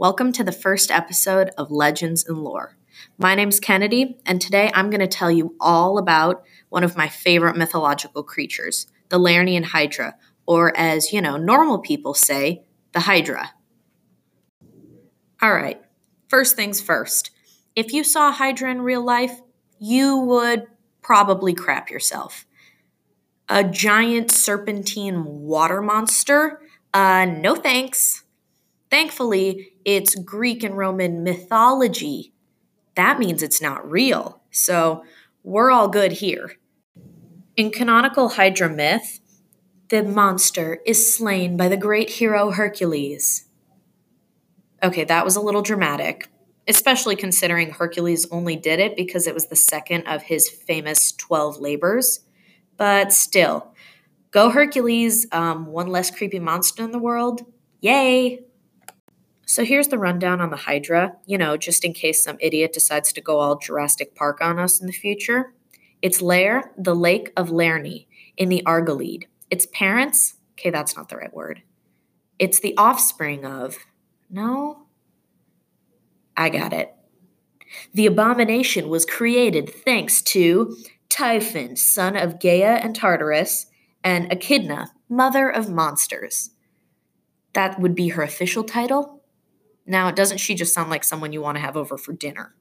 Welcome to the first episode of Legends and Lore. My name's Kennedy, and today I'm going to tell you all about one of my favorite mythological creatures, the Lernaean Hydra, or as, you know, normal people say, the Hydra. All right, first things first. If you saw Hydra in real life, you would probably crap yourself. A giant serpentine water monster? Uh, no thanks. Thankfully, it's Greek and Roman mythology. That means it's not real. So we're all good here. In canonical Hydra myth, the monster is slain by the great hero Hercules. Okay, that was a little dramatic, especially considering Hercules only did it because it was the second of his famous 12 labors. But still, go Hercules, um, one less creepy monster in the world. Yay! So here's the rundown on the Hydra, you know, just in case some idiot decides to go all Jurassic Park on us in the future. Its lair, the Lake of Lernae in the Argolid. Its parents, okay, that's not the right word. It's the offspring of, no? I got it. The abomination was created thanks to Typhon, son of Gaia and Tartarus, and Echidna, mother of monsters. That would be her official title? Now, doesn't she just sound like someone you want to have over for dinner?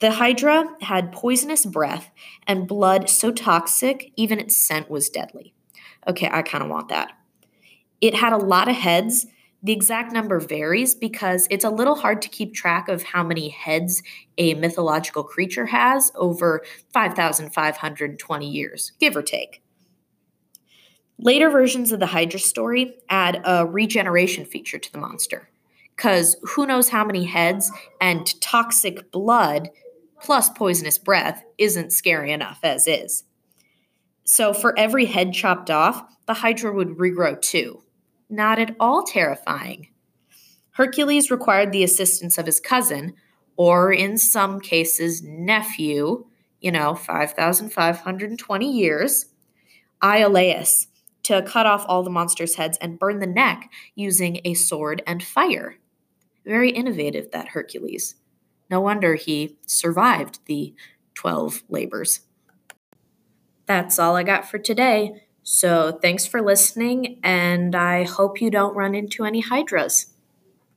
The Hydra had poisonous breath and blood so toxic, even its scent was deadly. Okay, I kind of want that. It had a lot of heads. The exact number varies because it's a little hard to keep track of how many heads a mythological creature has over 5,520 years, give or take. Later versions of the Hydra story add a regeneration feature to the monster, because who knows how many heads and toxic blood plus poisonous breath isn't scary enough as is. So, for every head chopped off, the Hydra would regrow two. Not at all terrifying. Hercules required the assistance of his cousin, or in some cases, nephew, you know, 5,520 years, Iolaus, to cut off all the monster's heads and burn the neck using a sword and fire. Very innovative, that Hercules. No wonder he survived the 12 labors. That's all I got for today. So thanks for listening, and I hope you don't run into any hydras.